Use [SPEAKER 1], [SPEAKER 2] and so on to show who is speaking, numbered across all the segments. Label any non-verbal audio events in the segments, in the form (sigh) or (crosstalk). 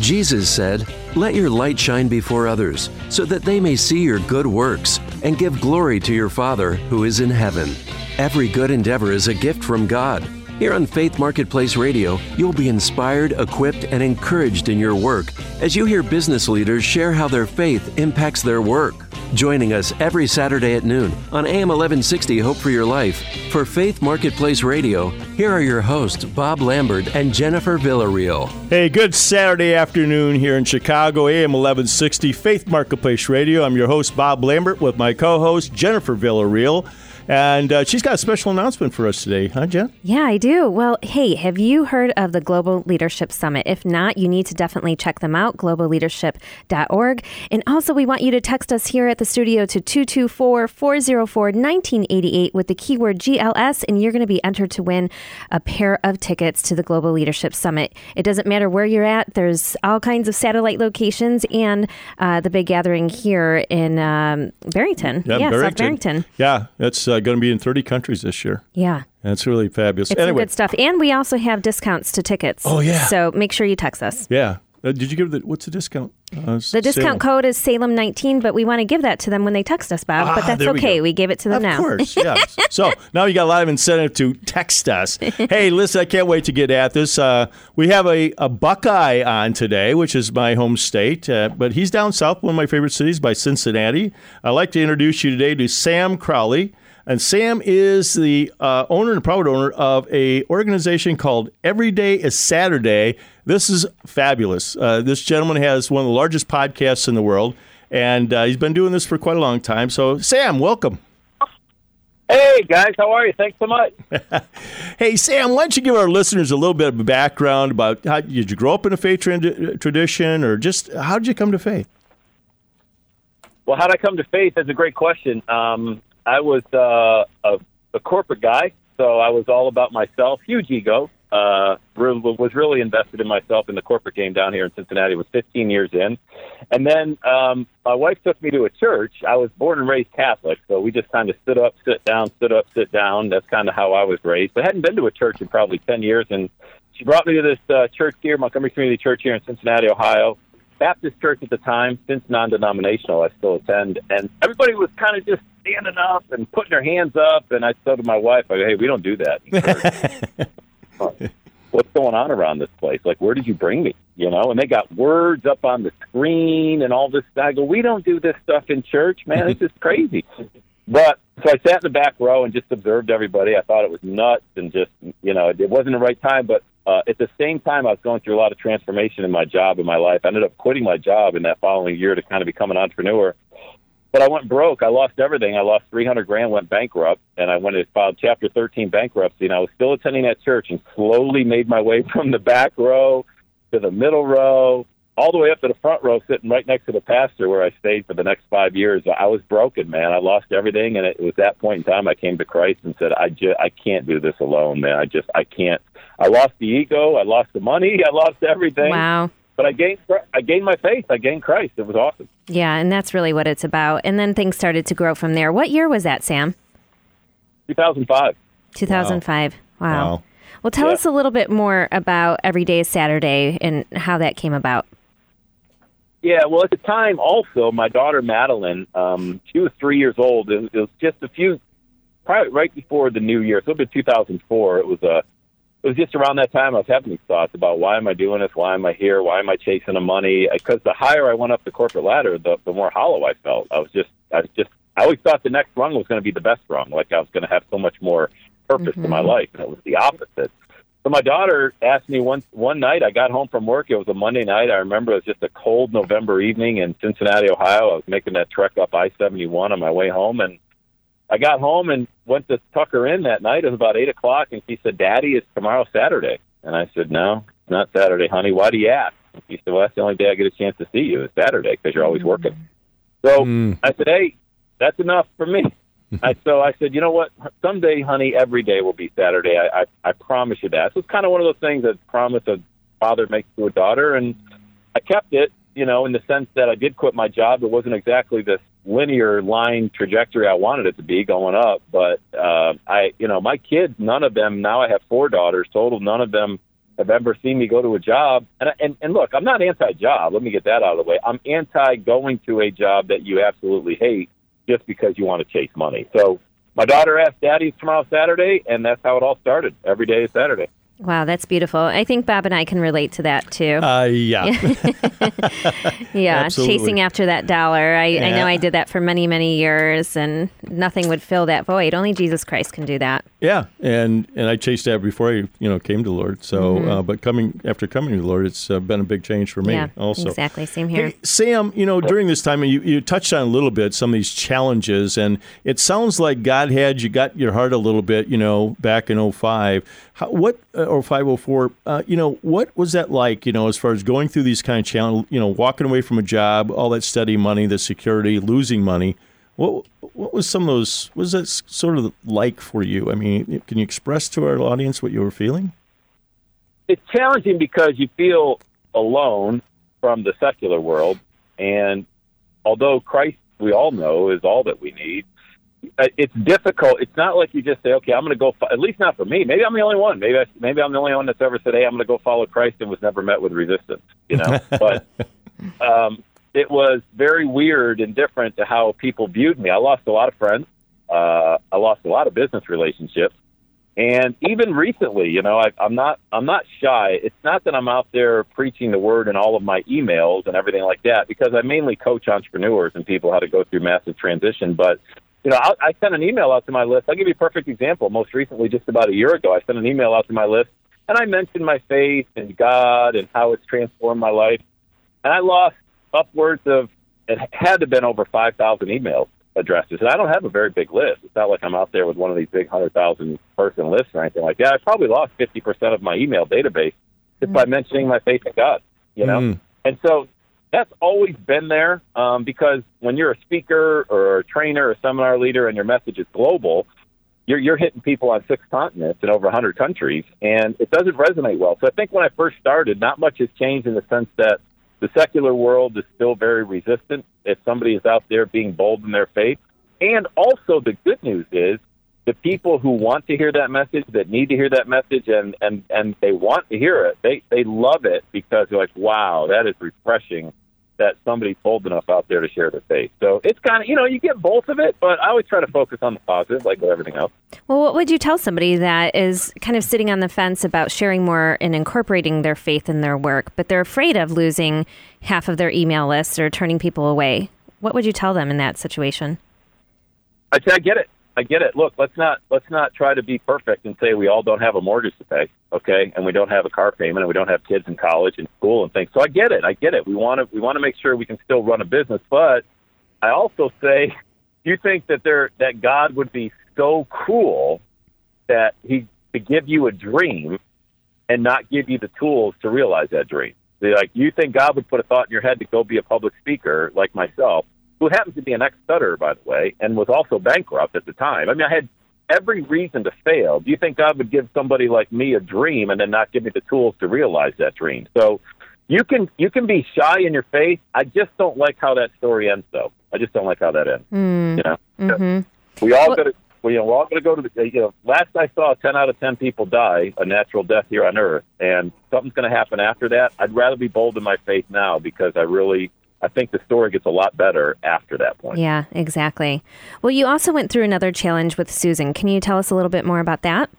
[SPEAKER 1] Jesus said, Let your light shine before others, so that they may see your good works and give glory to your Father who is in heaven. Every good endeavor is a gift from God. Here on Faith Marketplace Radio, you'll be inspired, equipped, and encouraged in your work as you hear business leaders share how their faith impacts their work. Joining us every Saturday at noon on AM 1160 Hope for Your Life. For Faith Marketplace Radio, here are your hosts, Bob Lambert and Jennifer Villarreal.
[SPEAKER 2] Hey, good Saturday afternoon here in Chicago, AM 1160 Faith Marketplace Radio. I'm your host, Bob Lambert, with my co host, Jennifer Villarreal. And uh, she's got a special announcement for us today, huh, Jen?
[SPEAKER 3] Yeah, I do. Well, hey, have you heard of the Global Leadership Summit? If not, you need to definitely check them out, globalleadership.org. And also, we want you to text us here at the studio to 224 404 1988 with the keyword GLS, and you're going to be entered to win a pair of tickets to the Global Leadership Summit. It doesn't matter where you're at, there's all kinds of satellite locations and uh, the big gathering here in um, Barrington.
[SPEAKER 2] Yeah,
[SPEAKER 3] South
[SPEAKER 2] Barrington.
[SPEAKER 3] Barrington.
[SPEAKER 2] Yeah, that's uh, going to be in 30 countries this year.
[SPEAKER 3] Yeah.
[SPEAKER 2] That's really fabulous.
[SPEAKER 3] It's some
[SPEAKER 2] anyway,
[SPEAKER 3] good stuff. And we also have discounts to tickets.
[SPEAKER 2] Oh, yeah.
[SPEAKER 3] So make sure you text us.
[SPEAKER 2] yeah. Uh, did you give the what's the discount? Uh,
[SPEAKER 3] The discount code is Salem19, but we want to give that to them when they text us, Bob.
[SPEAKER 2] Ah,
[SPEAKER 3] but that's
[SPEAKER 2] we
[SPEAKER 3] okay.
[SPEAKER 2] go.
[SPEAKER 3] We, gave it to them
[SPEAKER 2] Of
[SPEAKER 3] now.
[SPEAKER 2] course, (laughs) yes. so now you got a lot of incentive to text us. (laughs) hey, listen, I can't wait to get at this. Uh, we have a, a Buckeye on today, which is my home state, uh, but he's down south, one of my favorite cities by Cincinnati. I'd like to introduce you today to Sam Crowley. And Sam is the uh, owner and proud owner of a organization called Every Day is Saturday. This is fabulous. Uh, this gentleman has one of the largest podcasts in the world, and uh, he's been doing this for quite a long time. So, Sam, welcome.
[SPEAKER 4] Hey guys, how are you? Thanks so much. (laughs)
[SPEAKER 2] Hey, Sam, why don't you give our listeners a little bit of background about how did you grow up in a faith tra- tradition, or just how did you come to faith?
[SPEAKER 4] Well, how would I come to faith? That's a great question. Um, I was uh, a, a corporate guy, so I was all about myself. Huge ego. Uh, was really invested in myself in the corporate game down here in Cincinnati. Was 15 years in, and then um, my wife took me to a church. I was born and raised Catholic, so we just kind of stood up, sit down, stood up, sit down. That's kind of how I was raised. But I hadn't been to a church in probably 10 years, and she brought me to this uh, church here, Montgomery Community Church here in Cincinnati, Ohio. Baptist church at the time, since non-denominational, I still attend, and everybody was kind of just standing up and putting their hands up. And I said to my wife, I go, "Hey, we don't do that." (laughs) What's going on around this place? Like, where did you bring me? You know, and they got words up on the screen and all this. I go, we don't do this stuff in church, man. It's just crazy. But so I sat in the back row and just observed everybody. I thought it was nuts and just, you know, it wasn't the right time. But uh, at the same time, I was going through a lot of transformation in my job in my life. I ended up quitting my job in that following year to kind of become an entrepreneur. But I went broke. I lost everything. I lost 300 grand, went bankrupt, and I went and filed Chapter 13 bankruptcy. And I was still attending that church and slowly made my way (laughs) from the back row to the middle row, all the way up to the front row, sitting right next to the pastor where I stayed for the next five years. I was broken, man. I lost everything, and it was that point in time I came to Christ and said, "I just, I can't do this alone, man. I just, I can't." I lost the ego, I lost the money, (laughs) I lost everything.
[SPEAKER 3] Wow.
[SPEAKER 4] But I gained, I gained my faith. I gained Christ. It was awesome.
[SPEAKER 3] Yeah, and that's really what it's about. And then things started to grow from there. What year was that, Sam?
[SPEAKER 4] 2005.
[SPEAKER 3] 2005. Wow.
[SPEAKER 2] Wow.
[SPEAKER 3] Well, tell
[SPEAKER 4] Yeah.
[SPEAKER 3] us a little bit more about Every Day is Saturday and how that came about.
[SPEAKER 4] Yeah, well, at the time, also, my daughter Madeline, um, she was three years old. It was, it was just a few, probably right before the new year. So it was 2004. It was a, it was just around that time I was having these thoughts about why am I doing this? Why am I here? Why am I chasing the money? Because the higher I went up the corporate ladder, the, the more hollow I felt. I was just, I was just, I always thought the next rung was going to be the best rung. Like I was going to have so much more purpose to my mm-hmm. life, and it was the opposite. So my daughter asked me one one night. I got home from work. It was a Monday night. I remember it was just a cold November evening in Cincinnati, Ohio. I was making that trek up I seventy one on my way home, and I got home and went to tuck her in that night. It was about eight o'clock, and she said, "Daddy, it's tomorrow Saturday." And I said, "No, it's not Saturday, honey. Why do you ask?" And she said, "Well, that's the only day I get a chance to see you is Saturday because you're always working." Mm. So mm. I said, "Hey, that's enough for me." (laughs) I, so I said, you know what? Someday, honey, every day will be Saturday. I, I, I promise you that. So it's kind of one of those things that promise a father makes to a daughter, and I kept it. You know, in the sense that I did quit my job. It wasn't exactly this linear line trajectory I wanted it to be going up, but uh, I, you know, my kids, none of them. Now I have four daughters total. None of them have ever seen me go to a job. And and, and look, I'm not anti-job. Let me get that out of the way. I'm anti going to a job that you absolutely hate just because you want to chase money. So my daughter asked Daddy tomorrow Saturday, and that's how it all started. Every day is Saturday.
[SPEAKER 3] Wow, that's beautiful. I think Bob and I can relate to that too.
[SPEAKER 2] Uh, yeah. (laughs)
[SPEAKER 3] yeah,
[SPEAKER 2] absolutely.
[SPEAKER 3] chasing after that dollar. I, I know I did that for many, many years, and nothing would fill that void. Only Jesus Christ can do that.
[SPEAKER 2] Yeah, and and I chased that before I you know came to the Lord. So, uh, but coming after coming to the Lord, it's uh, been a big change for me.
[SPEAKER 3] Mm-hmm. yeah,
[SPEAKER 2] also,
[SPEAKER 3] exactly. Same here.
[SPEAKER 2] Hey, Sam, you know, during this time, you, you touched on a little bit some of these challenges, and it sounds like God had you got your heart a little bit, you know, back in 05. How, what, uh, or 504, uh, you know, what was that like, you know, as far as going through these kind of challenges, you know, walking away from a job, all that steady money, the security, losing money? What, what was some of those, what was that sort of like for you? I mean, can you express to our audience what you were feeling?
[SPEAKER 4] it's challenging because you feel alone from the secular world, and although Christ, we all know, is all that we need, it's difficult. It's not like you just say, "Okay, I'm going to go." Fo-, at least not for me. Maybe I'm the only one. Maybe I, maybe I'm the only one that's ever said, "Hey, I'm going to go follow Christ," and was never met with resistance. You know, (laughs) but um, it was very weird and different to how people viewed me. I lost a lot of friends. Uh, I lost a lot of business relationships. And even recently, you know, I, I'm not I'm not shy. It's not that I'm out there preaching the word in all of my emails and everything like that, because I mainly coach entrepreneurs and people how to go through massive transition. But you know, I, I sent an email out to my list. I'll give you a perfect example. Most recently, just about a year ago, I sent an email out to my list, and I mentioned my faith and God and how it's transformed my life. And I lost upwards of it had to have been over five thousand email addresses. And I don't have a very big list. It's not like I'm out there with one of these big hundred thousand person lists or anything like that. I probably lost fifty percent of my email database just by mentioning my faith in God. You know,
[SPEAKER 2] Mm.
[SPEAKER 4] and so that's always been there um, because when you're a speaker or a trainer or a seminar leader and your message is global, you're, you're hitting people on six continents and over 100 countries, and it doesn't resonate well. So I think when I first started, not much has changed in the sense that the secular world is still very resistant if somebody is out there being bold in their faith. And also, the good news is the people who want to hear that message, that need to hear that message, and, and, and they want to hear it, they, they love it because they're like, wow, that is refreshing that somebody's bold enough out there to share their faith. So it's kind of, you know, you get both of it, but I always try to focus on the positive, like with everything else.
[SPEAKER 3] Well, what would you tell somebody that is kind of sitting on the fence about sharing more and incorporating their faith in their work, but they're afraid of losing half of their email lists or turning people away? What would you tell them in that situation?
[SPEAKER 4] I say I get it. I get it. Look, let's not let's not try to be perfect and say we all don't have a mortgage to pay, okay, and we don't have a car payment and we don't have kids in college and school and things. So I get it. I get it. We want to we want to make sure we can still run a business, but I also say, you think that there that God would be so cruel that he to give you a dream and not give you the tools to realize that dream. Like you think God would put a thought in your head to go be a public speaker like myself, who happens to be an ex-stutterer, by the way, and was also bankrupt at the time. I mean, I had every reason to fail. Do you think God would give somebody like me a dream and then not give me the tools to realize that dream? So you can you can be shy in your faith. I just don't like how that story ends, though. I just don't like how that ends. You know,
[SPEAKER 3] Mm-hmm.
[SPEAKER 4] we all
[SPEAKER 3] Well-
[SPEAKER 4] got to. Well, you know, we're all going to go to the. You know, last I saw, ten out of ten people die a natural death here on Earth, and something's going to happen after that. I'd rather be bold in my faith now because I really, I think the story gets a lot better after that point.
[SPEAKER 3] Yeah, exactly. Well, you also went through another challenge with Susan. Can you tell us a little bit more about that?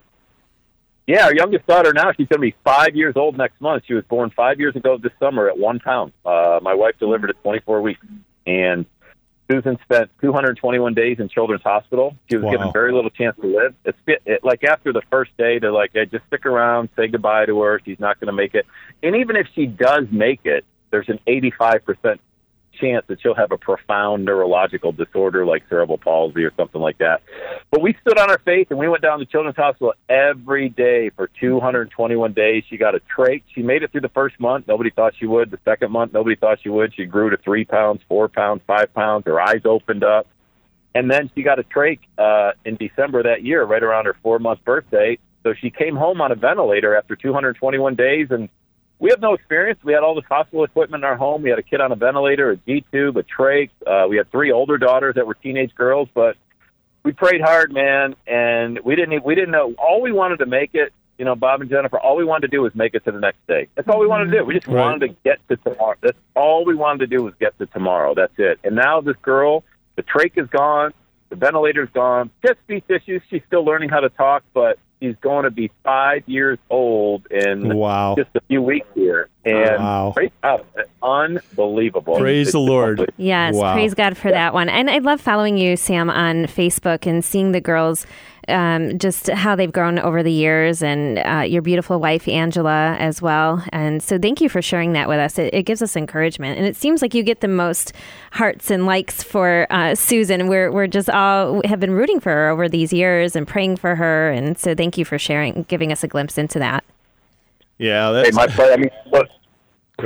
[SPEAKER 4] Yeah, our youngest daughter now, she's going to be five years old next month. She was born five years ago this summer at one pound. Uh, my wife delivered at 24 weeks. And Susan spent 221 days in Children's Hospital. She was
[SPEAKER 2] Wow.
[SPEAKER 4] given very little chance to live. It's it, it, like after the first day, they're like, hey, just stick around, say goodbye to her. She's not going to make it. And even if she does make it, there's an 85% chance that she'll have a profound neurological disorder like cerebral palsy or something like that. But we stood on our faith and we went down to Children's Hospital every day for 221 days. She got a trach. She made it through the first month. Nobody thought she would. The second month, nobody thought she would. She grew to three pounds, four pounds, five pounds. Her eyes opened up. And then she got a trach uh, in December that year, right around her four month birthday. So she came home on a ventilator after 221 days and we have no experience. We had all this hospital equipment in our home. We had a kid on a ventilator, a G tube, a trach. Uh, we had three older daughters that were teenage girls, but we prayed hard, man, and we didn't we didn't know. All we wanted to make it you know, Bob and Jennifer, all we wanted to do was make it to the next day. That's all we wanted to do. We just
[SPEAKER 2] Right.
[SPEAKER 4] wanted to get to tomorrow. That's all we wanted to do was get to tomorrow. That's it. And now this girl, the trach is gone, the ventilator's gone, just speech issues. She's still learning how to talk, but she's going to be five years old in
[SPEAKER 2] Wow.
[SPEAKER 4] just a few weeks here. And
[SPEAKER 2] Wow.
[SPEAKER 4] praise God, unbelievable.
[SPEAKER 2] Praise
[SPEAKER 4] It's
[SPEAKER 2] the Lord.
[SPEAKER 3] Yes,
[SPEAKER 2] Wow.
[SPEAKER 3] praise God for that one. And I love following you, Sam, on Facebook and seeing the girls, um, just how they've grown over the years, and uh, your beautiful wife, Angela, as well. And so thank you for sharing that with us. It, it gives us encouragement. And it seems like you get the most hearts and likes for uh, Susan. We're, we're just all have been rooting for her over these years and praying for her. And so thank you for sharing, giving us a glimpse into that.
[SPEAKER 2] Yeah,
[SPEAKER 4] Hey,
[SPEAKER 2] that's
[SPEAKER 4] my play. I mean, look,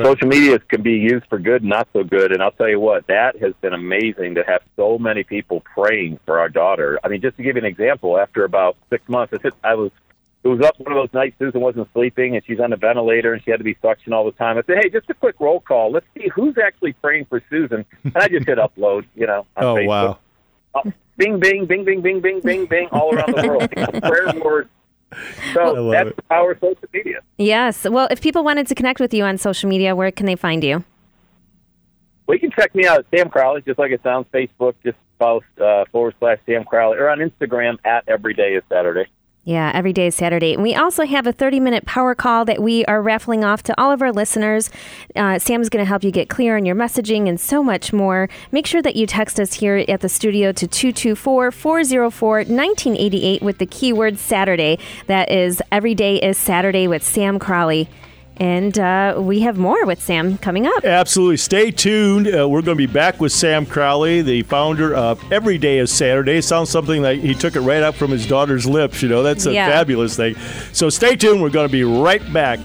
[SPEAKER 4] social media can be used for good and not so good. And I'll tell you what, that has been amazing to have so many people praying for our daughter. I mean, just to give you an example, after about six months, I, said, I was. It was up one of those nights Susan wasn't sleeping and she's on a ventilator and she had to be suction all the time. I said, "Hey, just a quick roll call. Let's see who's actually praying for Susan." And I just hit upload, you know, on (laughs)
[SPEAKER 2] oh
[SPEAKER 4] Facebook.
[SPEAKER 2] wow.
[SPEAKER 4] Uh, bing, bing, bing, bing, bing, bing, bing, bing, all around the world. (laughs) Prayer words.
[SPEAKER 2] I
[SPEAKER 4] So that's
[SPEAKER 2] it.
[SPEAKER 4] the power of social media.
[SPEAKER 3] Yes. Well, if people wanted to connect with you on social media, where can they find you?
[SPEAKER 4] Well, you can check me out at Sam Crowley, just like it sounds. Facebook, just follow uh, forward slash Sam Crowley, or on Instagram at Every Day is Saturday.
[SPEAKER 3] Yeah, every day is Saturday. And we also have a 30 minute power call that we are raffling off to all of our listeners. Uh, Sam's going to help you get clear on your messaging and so much more. Make sure that you text us here at the studio to 224 404 1988 with the keyword Saturday. That is Every Day is Saturday with Sam Crowley. And uh, we have more with Sam coming up.
[SPEAKER 2] Absolutely. Stay tuned. Uh, we're going to be back with Sam Crowley, the founder of Every Day is Saturday. Sounds something like he took it right up from his daughter's lips. You know, that's a
[SPEAKER 3] Yeah.
[SPEAKER 2] fabulous thing. So stay tuned. We're going to be right back.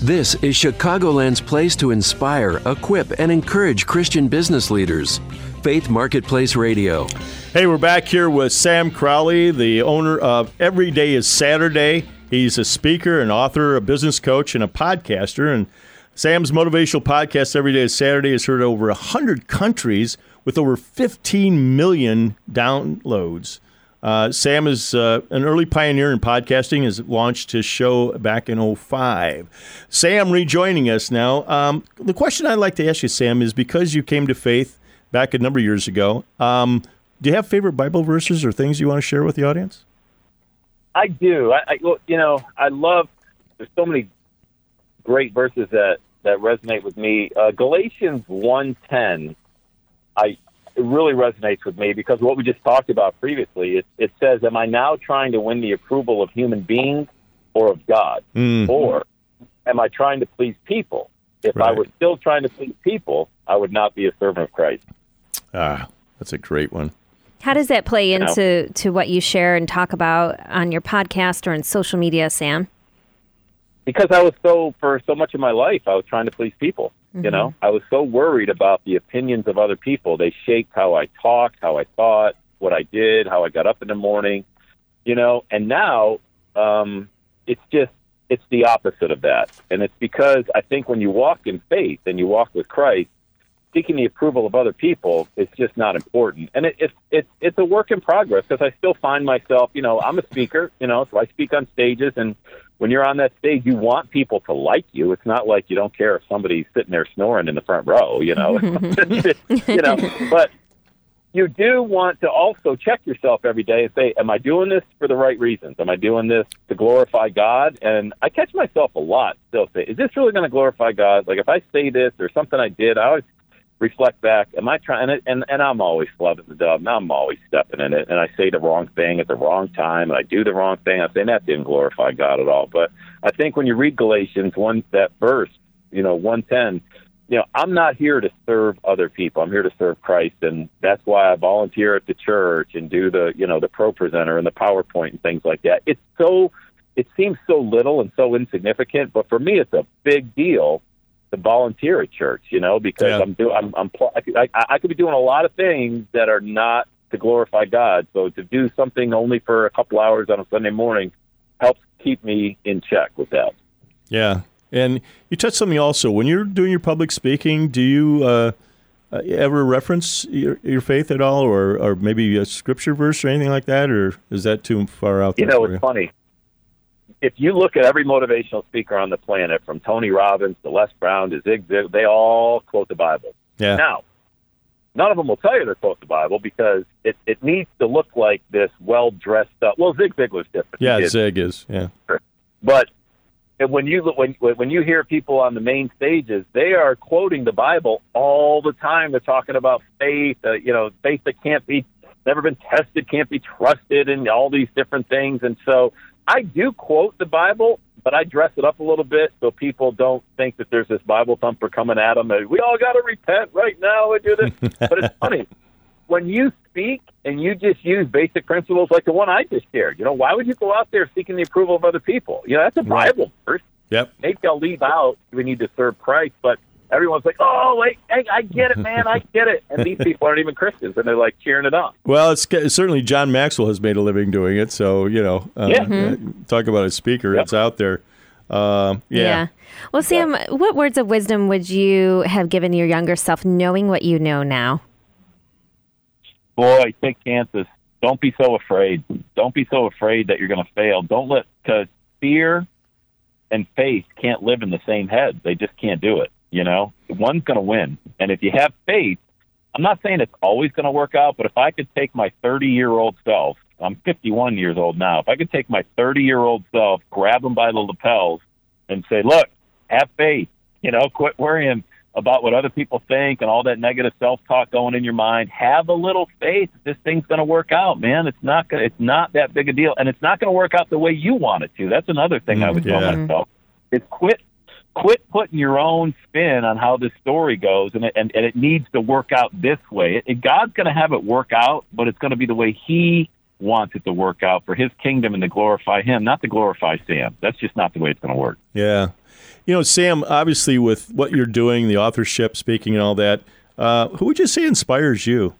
[SPEAKER 1] This is Chicagoland's place to inspire, equip, and encourage Christian business leaders. Faith Marketplace Radio.
[SPEAKER 2] Hey, we're back here with Sam Crowley, the owner of Every Day is Saturday. He's a speaker, an author, a business coach, and a podcaster. And Sam's motivational podcast, Every Day is Saturday, is heard over 100 countries with over 15 million downloads. Uh, Sam is uh, an early pioneer in podcasting, has launched his show back in 05. Sam rejoining us now. Um, the question I'd like to ask you, Sam, is because you came to faith back a number of years ago, um, do you have favorite Bible verses or things you want to share with the audience?
[SPEAKER 4] I do. I, I well, you know, I love. There's so many great verses that that resonate with me. Uh, Galatians one ten, I it really resonates with me because what we just talked about previously. It, it says, "Am I now trying to win the approval of human beings or of God,
[SPEAKER 2] Mm.
[SPEAKER 4] or am I trying to please people? If I were still trying to please people, I would not be a servant of Christ."
[SPEAKER 2] Ah, that's a great one.
[SPEAKER 3] How does that play
[SPEAKER 4] know.
[SPEAKER 3] into to what you share and talk about on your podcast or in social media, Sam?
[SPEAKER 4] because I was so for so much of my life I was trying to please people. You know, I was so worried about the opinions of other people. They shaped how I talked, how I thought, what I did, how I got up in the morning. You know, and now um, it's just it's the opposite of that, and it's because I think when you walk in faith and you walk with Christ, seeking the approval of other people is just not important. And it, it's it's it's a work in progress because I still find myself, you know, I'm a speaker, you know, so I speak on stages, and when you're on that stage, you want people to like you. It's not like you don't care if somebody's sitting there snoring in the front row, you know, (laughs) (laughs) you know, but you do want to also check yourself every day and say, "Am I doing this for the right reasons? Am I doing this to glorify God?" And I catch myself a lot still say, "Is this really going to glorify God?" Like if I say this or something I did, I always reflect back. Am I trying? And and, and I'm always flubbing the dub, and I'm always stepping in it, and I say the wrong thing at the wrong time, and I do the wrong thing. I say that didn't glorify God at all. But I think when you read Galatians one that verse, you know, one ten you know, I'm not here to serve other people. I'm here to serve Christ, and that's why I volunteer at the church and do the, you know, the ProPresenter and the PowerPoint and things like that. It's so, it seems so little and so insignificant, but for me, it's a big deal to volunteer at church. You know, because
[SPEAKER 2] Yeah.
[SPEAKER 4] I'm doing, I'm, I'm, pl- I, could- I, I could be doing a lot of things that are not to glorify God. So to do something only for a couple hours on a Sunday morning helps keep me in check with that.
[SPEAKER 2] Yeah. And you touched something also. When you're doing your public speaking, do you uh, uh, ever reference your, your faith at all, or or maybe a scripture verse or anything like that, or is that too far out?
[SPEAKER 4] You know, it's funny. If you look at every motivational speaker on the planet, from Tony Robbins to Les Brown to Zig Zig, they all quote the Bible.
[SPEAKER 2] Yeah.
[SPEAKER 4] Now, none of them will tell you they quote the Bible because it, it needs to look like this well dressed up. Well, Zig Ziglar's different.
[SPEAKER 2] Yeah, Zig is. Yeah.
[SPEAKER 4] But when you when when you hear people on the main stages, they are quoting the Bible all the time. They're talking about faith, uh, you know, faith that can't be never been tested, can't be trusted, and all these different things. And so I do quote the Bible, but I dress it up a little bit so people don't think that there's this Bible thumper coming at them. And we all got to repent right now and do this. (laughs) but it's funny when you speak and you just use basic principles like the one I just shared. You know, why would you go out there seeking the approval of other people? You know, that's a. Bible verse.
[SPEAKER 2] Yep.
[SPEAKER 4] Maybe I'll leave out we need to serve Christ, but everyone's like, "Oh, wait, I, I get it, man, I get it." And these people aren't even Christians, and they're like cheering it on.
[SPEAKER 2] Well, it's certainly John Maxwell has made a living doing it. So you know, uh,
[SPEAKER 4] Yeah.
[SPEAKER 2] uh, talk about a speaker.
[SPEAKER 4] Yep.
[SPEAKER 2] It's out there. Um, yeah.
[SPEAKER 3] Well, Sam, what words of wisdom would you have given your younger self knowing what you know now?
[SPEAKER 4] Boy, take chances. Don't be so afraid. Don't be so afraid that you're going to fail. Don't let because fear and faith can't live in the same head. They just can't do it. You know, one's going to win, and if you have faith, I'm not saying it's always going to work out, but if I could take my 30 year old self, I'm 51 years old now. If I could take my 30 year old self, grab him by the lapels, and say, "Look, have faith. You know, quit worrying about what other people think and all that negative self talk going in your mind. Have a little faith. This thing's going to work out, man. It's not. Gonna, it's not that big a deal, and it's not going to work out the way you want it to. That's another thing I mm-hmm. would tell
[SPEAKER 2] yeah.
[SPEAKER 4] myself. Is quit quit putting your own spin on how this story goes, and it, and, and it needs to work out this way. It, God's going to have it work out, but it's going to be the way He wants it to work out for His kingdom and to glorify Him, not to glorify Sam. That's just not the way it's going to work.
[SPEAKER 2] Yeah. You know, Sam, obviously with what you're doing, the authorship, speaking, and all that, uh, who would you say inspires you?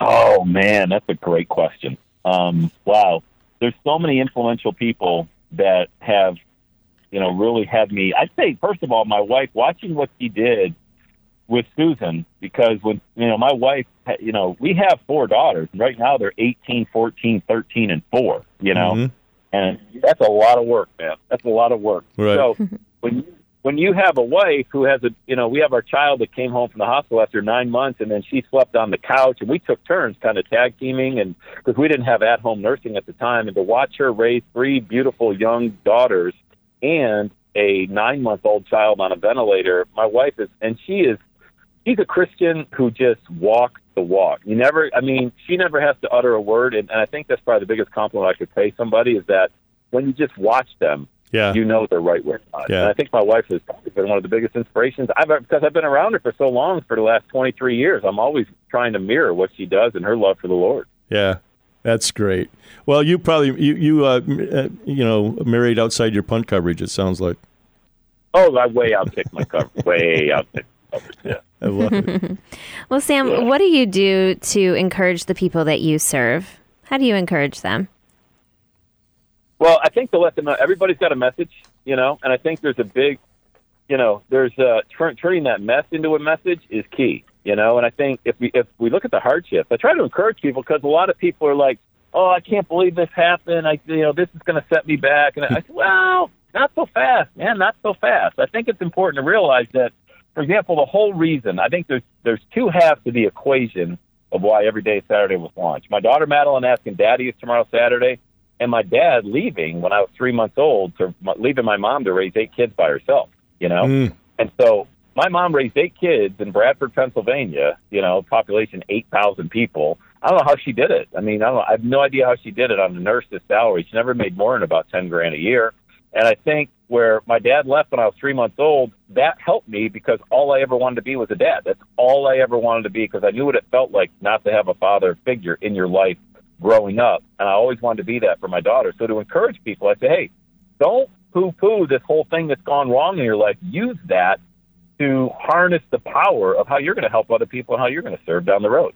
[SPEAKER 4] Oh man, that's a great question. Um, wow, there's so many influential people that have, you know, really had me. I'd say first of all, my wife watching what she did with Susan because when you know my wife, you know, we have four daughters. Right now they're 18, 14, 13, and four. You know,
[SPEAKER 2] Mhm.
[SPEAKER 4] and that's a lot of work, man. That's a lot of work.
[SPEAKER 2] Right.
[SPEAKER 4] So (laughs) when you, when you have a wife who has a, you know, we have our child that came home from the hospital after nine months, and then she slept on the couch, and we took turns kind of tag teaming, and because we didn't have at home nursing at the time, and to watch her raise three beautiful young daughters and a nine month old child on a ventilator, my wife is, and she is she's a Christian who just walks the walk. You never, I mean, she never has to utter a word, and, and I think that's probably the biggest compliment I could pay somebody is that when you just watch them,
[SPEAKER 2] Yeah.
[SPEAKER 4] you know they're right where God.
[SPEAKER 2] Yeah.
[SPEAKER 4] And I think my wife has probably been one of the biggest inspirations I've because I've been around her for so long for the last 23 years. I'm always trying to mirror what she does and her love for the Lord.
[SPEAKER 2] Yeah. That's great. Well, you probably you you uh, uh, you know married outside your punt coverage. It sounds like.
[SPEAKER 4] Oh, I way outkicked my cover. way outkicked. Yeah.
[SPEAKER 2] I love it. (laughs)
[SPEAKER 3] Well, Sam, what do you do to encourage the people that you serve? How do you encourage them?
[SPEAKER 4] Well, I think to let them know everybody's got a message, you know, and I think there's a big, you know, there's uh, turn, turning that mess into a message is key, you know, and I think if we if we look at the hardships, I try to encourage people because a lot of people are like, oh, I can't believe this happened, I you know, this is going to set me back, and I (laughs) said, well, not so fast, man, not so fast. I think it's important to realize that, for example, the whole reason I think there's there's two halves to the equation of why every day Saturday was launched. My daughter Madeline asking, "Daddy, is tomorrow Saturday?" and my dad leaving when I was three months old, to leaving my mom to raise eight kids by herself. You know,
[SPEAKER 2] Mm.
[SPEAKER 4] and so my mom raised eight kids in Bradford, Pennsylvania. You know, population eight thousand people. I don't know how she did it. I mean, I don't. I have no idea how she did it on a nurse's salary. She never made more than about ten grand a year. And I think where my dad left when I was three months old, that helped me because all I ever wanted to be was a dad. That's all I ever wanted to be because I knew what it felt like not to have a father figure in your life growing up. And I always wanted to be that for my daughter. So to encourage people, I say, hey, don't poo poo this whole thing that's gone wrong in your life. Use that to harness the power of how you're going to help other people and how you're going to serve down the road.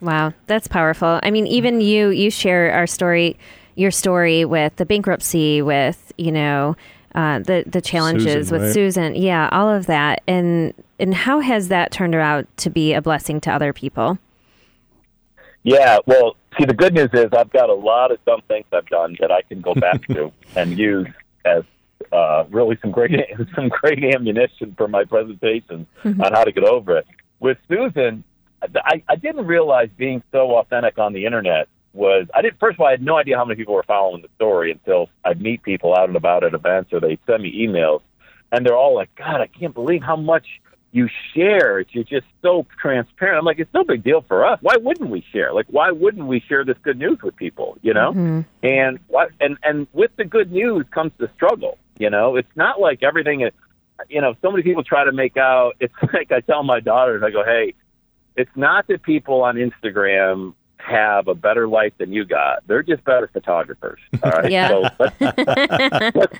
[SPEAKER 3] Wow, that's powerful. I mean, even you you share our story, your story with the bankruptcy, with you know uh, the the challenges
[SPEAKER 2] Susan,
[SPEAKER 3] with
[SPEAKER 2] right?
[SPEAKER 3] Susan. Yeah, all of that, and and how has that turned out to be a blessing to other people?
[SPEAKER 4] Yeah, well, see, the good news is I've got a lot of dumb things I've done that I can go back to (laughs) and use as uh, really some great (laughs) some great ammunition for my presentation on how to get over it. With Susan, I, I didn't realize being so authentic on the internet was I didn't first of all I had no idea how many people were following the story until I'd meet people out and about at events or they send me emails and they're all like, God, I can't believe how much you share. You're just so transparent. I'm like, it's no big deal for us. Why wouldn't we share? Like, why wouldn't we share this good news with people? You know, and what and and with the good news comes the struggle. You know, it's not like everything is. You know, so many people try to make out. (laughs) It's like I tell my daughters, I go, hey, it's not that people on Instagram have a better life than you got. They're just better photographers. All right. (laughs)
[SPEAKER 3] Yeah.
[SPEAKER 4] So let's, let's,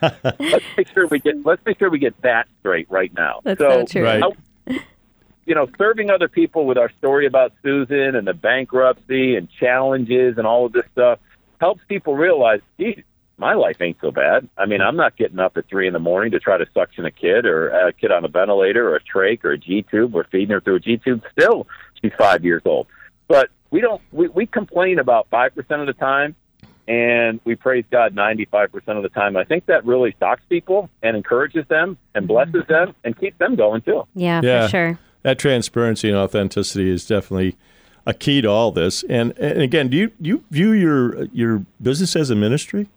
[SPEAKER 4] (laughs) let's make sure we get let's make sure we get that straight right now.
[SPEAKER 3] That's so true.
[SPEAKER 2] Right.
[SPEAKER 4] how- you know, serving other people with our story about Susan and the bankruptcy and challenges and all of this stuff helps people realize, geez, my life ain't so bad. I mean, I'm not getting up at three in the morning to try to suction a kid or a kid on a ventilator or a trach or a G tube. We're feeding her through a G tube. Still, she's five years old. But we don't. We, we complain about five percent of the time, and we praise God ninety five percent of the time. I think that really shocks people and encourages them and mm-hmm. blesses them and keeps them going too.
[SPEAKER 3] Yeah,
[SPEAKER 2] Yeah.
[SPEAKER 3] for sure.
[SPEAKER 2] that transparency and authenticity is definitely a key to all this. And, and again, do you you view your your business as a ministry?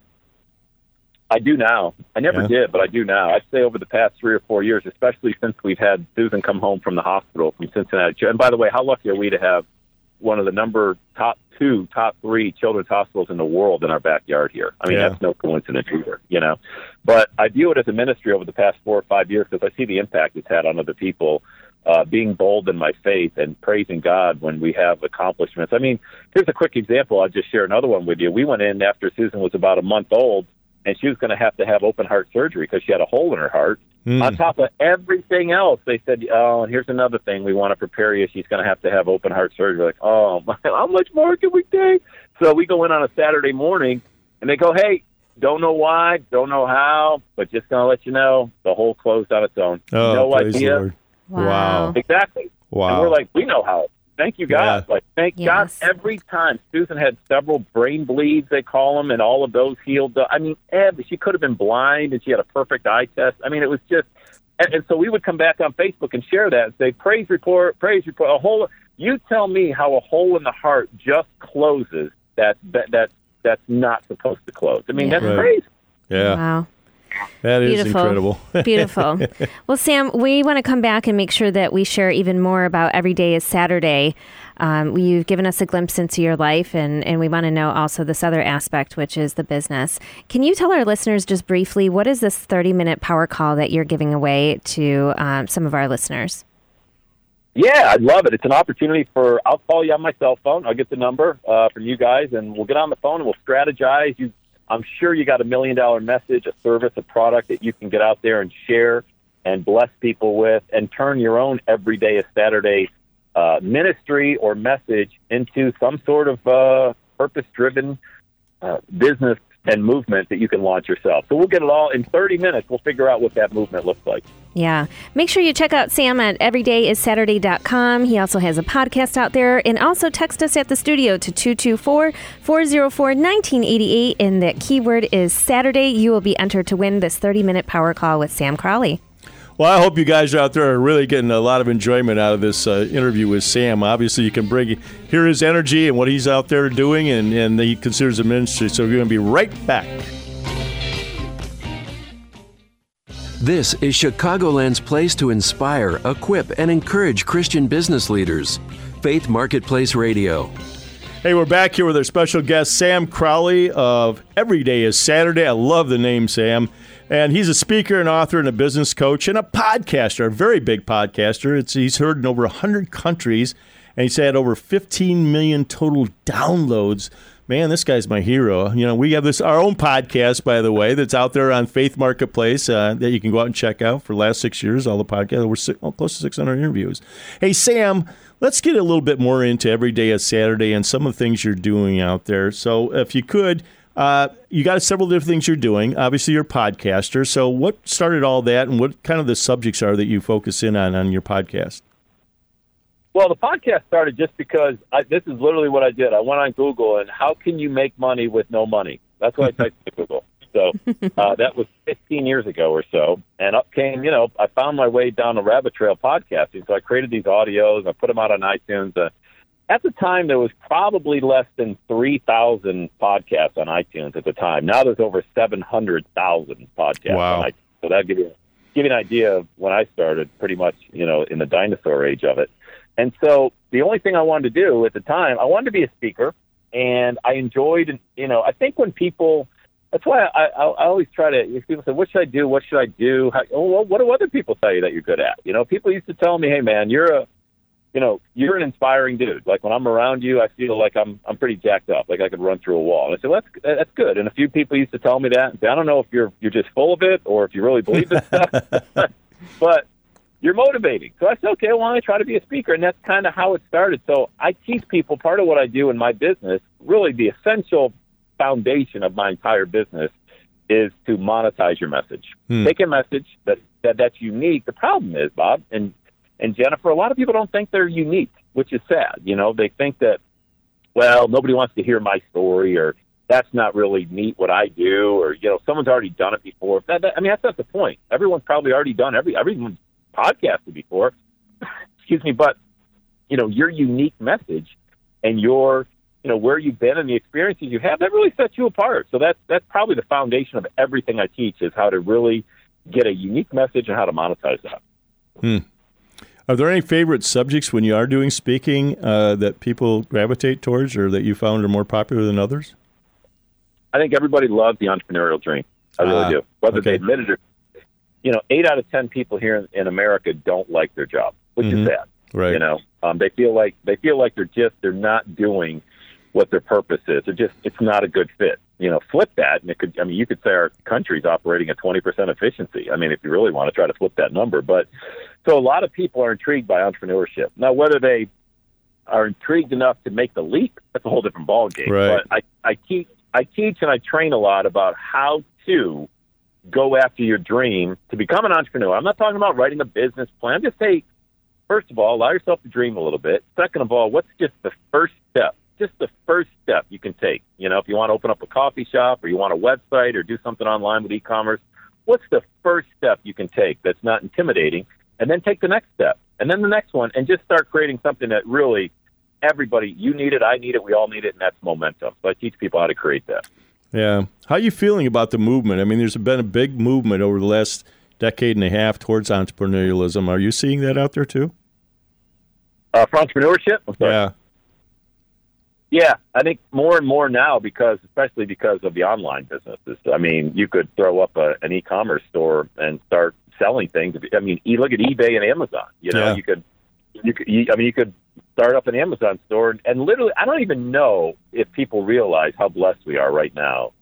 [SPEAKER 4] I do now. I never
[SPEAKER 2] Yeah.
[SPEAKER 4] did, but I do now. I'd say over the past three or four years, especially since we've had Susan come home from the hospital from Cincinnati. And by the way, how lucky are we to have one of the number top two, top three children's hospitals in the world in our backyard here? I mean,
[SPEAKER 2] Yeah.
[SPEAKER 4] that's no coincidence either, you know. But I view it as a ministry over the past four or five years because I see the impact it's had on other people. Uh, being bold in my faith and praising God when we have accomplishments. I mean, here's a quick example. I'll just share another one with you. We went in after Susan was about a month old, and she was going to have to have open heart surgery because she had a hole in her heart.
[SPEAKER 2] Hmm.
[SPEAKER 4] On top of everything else, they said, "Oh, and here's another thing. We want to prepare you. She's going to have to have open heart surgery." Like, oh, my, (laughs) how much more can we take? So we go in on a Saturday morning, and they go, "Hey, don't know why, don't know how, but just going to let you know, the hole closed on its own.
[SPEAKER 2] Oh,
[SPEAKER 4] no idea."
[SPEAKER 2] Lord.
[SPEAKER 3] Wow.
[SPEAKER 4] Exactly.
[SPEAKER 2] Wow.
[SPEAKER 4] And we're like, we know how. Thank you, God.
[SPEAKER 2] Yeah.
[SPEAKER 4] Like, thank
[SPEAKER 3] Yes.
[SPEAKER 4] God. Every time Susan had several brain bleeds, they call them, and all of those healed. I mean, Eb, she could have been blind, and she had a perfect eye test. I mean, it was just. And, and so we would come back on Facebook and share that and say, praise report, praise report. A hole. You tell me how a hole in the heart just closes. That that that that's not supposed to close. I mean,
[SPEAKER 3] Yeah.
[SPEAKER 4] that's
[SPEAKER 2] Right.
[SPEAKER 4] crazy.
[SPEAKER 2] Yeah,
[SPEAKER 3] Wow.
[SPEAKER 2] That is
[SPEAKER 3] Beautiful.
[SPEAKER 2] incredible. (laughs)
[SPEAKER 3] Beautiful. well, Sam, we want to come back and make sure that we share even more about Every Day is Saturday. Um, you've given us a glimpse into your life, and, and we want to know also this other aspect, which is the business. Can you tell our listeners just briefly what is this 30 minute power call that you're giving away to um, some of our listeners?
[SPEAKER 4] Yeah, I'd love it. It's an opportunity for. I'll call you on my cell phone. I'll get the number uh, from you guys, and we'll get on the phone and we'll strategize. You, I'm sure you got a million dollar message, a service, a product that you can get out there and share and bless people with, and turn your own everyday a Saturday uh, ministry or message into some sort of uh, purpose driven uh, business and movement that you can launch yourself. So we'll get it all in 30 minutes. We'll figure out what that movement looks like.
[SPEAKER 3] Yeah. Make sure you check out Sam at everydayissaturday.com. He also has a podcast out there. And also text us at the studio to 224 404 1988. And that keyword is Saturday. You will be entered to win this 30 minute power call with Sam Crowley.
[SPEAKER 2] Well, I hope you guys out there are really getting a lot of enjoyment out of this uh, interview with Sam. Obviously, you can bring hear his energy and what he's out there doing, and, and he considers a ministry. So we're going to be right back.
[SPEAKER 1] This is Chicagoland's place to inspire, equip, and encourage Christian business leaders. Faith Marketplace Radio.
[SPEAKER 2] Hey, we're back here with our special guest, Sam Crowley of Every Day is Saturday. I love the name, Sam. And he's a speaker and author and a business coach and a podcaster, a very big podcaster. It's, he's heard in over 100 countries, and he's had over 15 million total downloads. Man, this guy's my hero. You know, we have this our own podcast, by the way, that's out there on Faith Marketplace uh, that you can go out and check out for the last six years. All the podcasts, we're six, well, close to 600 interviews. Hey, Sam, let's get a little bit more into every day of Saturday and some of the things you're doing out there. So, if you could, Uh, you got several different things you're doing. Obviously, you're a podcaster. So, what started all that, and what kind of the subjects are that you focus in on on your podcast?
[SPEAKER 4] Well, the podcast started just because I, this is literally what I did. I went on Google and how can you make money with no money? That's what I typed in Google. So (laughs) uh, that was 15 years ago or so, and up came you know I found my way down the rabbit trail podcasting. So I created these audios. I put them out on iTunes. Uh, at the time, there was probably less than 3,000 podcasts on iTunes at the time. Now there's over 700,000 podcasts
[SPEAKER 2] wow.
[SPEAKER 4] on iTunes. So that give you give you an idea of when I started, pretty much you know in the dinosaur age of it. And so the only thing I wanted to do at the time, I wanted to be a speaker, and I enjoyed, you know, I think when people, that's why I, I, I always try to, if people say, what should I do? What should I do? How, oh, well, what do other people tell you that you're good at? You know, people used to tell me, hey, man, you're a, you know, you're an inspiring dude. Like when I'm around you, I feel like I'm I'm pretty jacked up, like I could run through a wall. And I said, well, that's that's good. And a few people used to tell me that. And say, I don't know if you're you're just full of it or if you really believe this stuff, (laughs) (laughs) but you're motivating. So I said, okay, well, I try to be a speaker, and that's kind of how it started. So I teach people part of what I do in my business, really the essential foundation of my entire business is to monetize your message.
[SPEAKER 2] Hmm.
[SPEAKER 4] Take a message that, that that's unique. The problem is, Bob and and Jennifer, a lot of people don't think they're unique, which is sad. You know, they think that well, nobody wants to hear my story or that's not really neat what I do, or you know, someone's already done it before. That, that, I mean, that's not the point. Everyone's probably already done every everyone's podcasted before. (laughs) Excuse me, but you know your unique message and your you know where you've been and the experiences you have that really sets you apart. So that's that's probably the foundation of everything I teach is how to really get a unique message and how to monetize that.
[SPEAKER 2] Hmm. Are there any favorite subjects when you are doing speaking uh, that people gravitate towards, or that you found are more popular than others?
[SPEAKER 4] I think everybody loves the entrepreneurial dream. I really
[SPEAKER 2] Ah,
[SPEAKER 4] do, whether
[SPEAKER 2] okay.
[SPEAKER 4] they admit it or you know, eight out of ten people here in, in America don't like their job, which
[SPEAKER 2] Mhm.
[SPEAKER 4] is sad.
[SPEAKER 2] Right.
[SPEAKER 4] You know, um, they feel like they feel like they're just they're not doing what their purpose is. They're just it's not a good fit. You know, flip that, and it could. I mean, you could say our country's operating at twenty percent efficiency. I mean, if you really want to try to flip that number, but so a lot of people are intrigued by entrepreneurship. Now, whether they are intrigued enough to make the leap, that's a whole different ballgame.
[SPEAKER 2] Right.
[SPEAKER 4] But I, I teach I teach and I train a lot about how to go after your dream to become an entrepreneur. I'm not talking about writing a business plan. Just say, first of all, allow yourself to dream a little bit. Second of all, what's just the first step? Just the first step you can take. You know, if you want to open up a coffee shop or you want a website or do something online with e-commerce, what's the first step you can take that's not intimidating? And then take the next step, and then the next one, and just start creating something that really everybody you need it, I need it, we all need it, and that's momentum. So I teach people how to create that.
[SPEAKER 2] Yeah. How are you feeling about the movement? I mean, there's been a big movement over the last decade and a half towards entrepreneurialism. Are you seeing that out there too?
[SPEAKER 4] Uh, for entrepreneurship,
[SPEAKER 2] Yeah.
[SPEAKER 4] Yeah, I think more and more now because, especially because of the online businesses. I mean, you could throw up a, an e-commerce store and start selling things. I mean, you look at eBay and Amazon. You know,
[SPEAKER 2] Yeah.
[SPEAKER 4] you could, you could, you, I mean, you could start up an Amazon store and, literally, I don't even know if people realize how blessed we are right now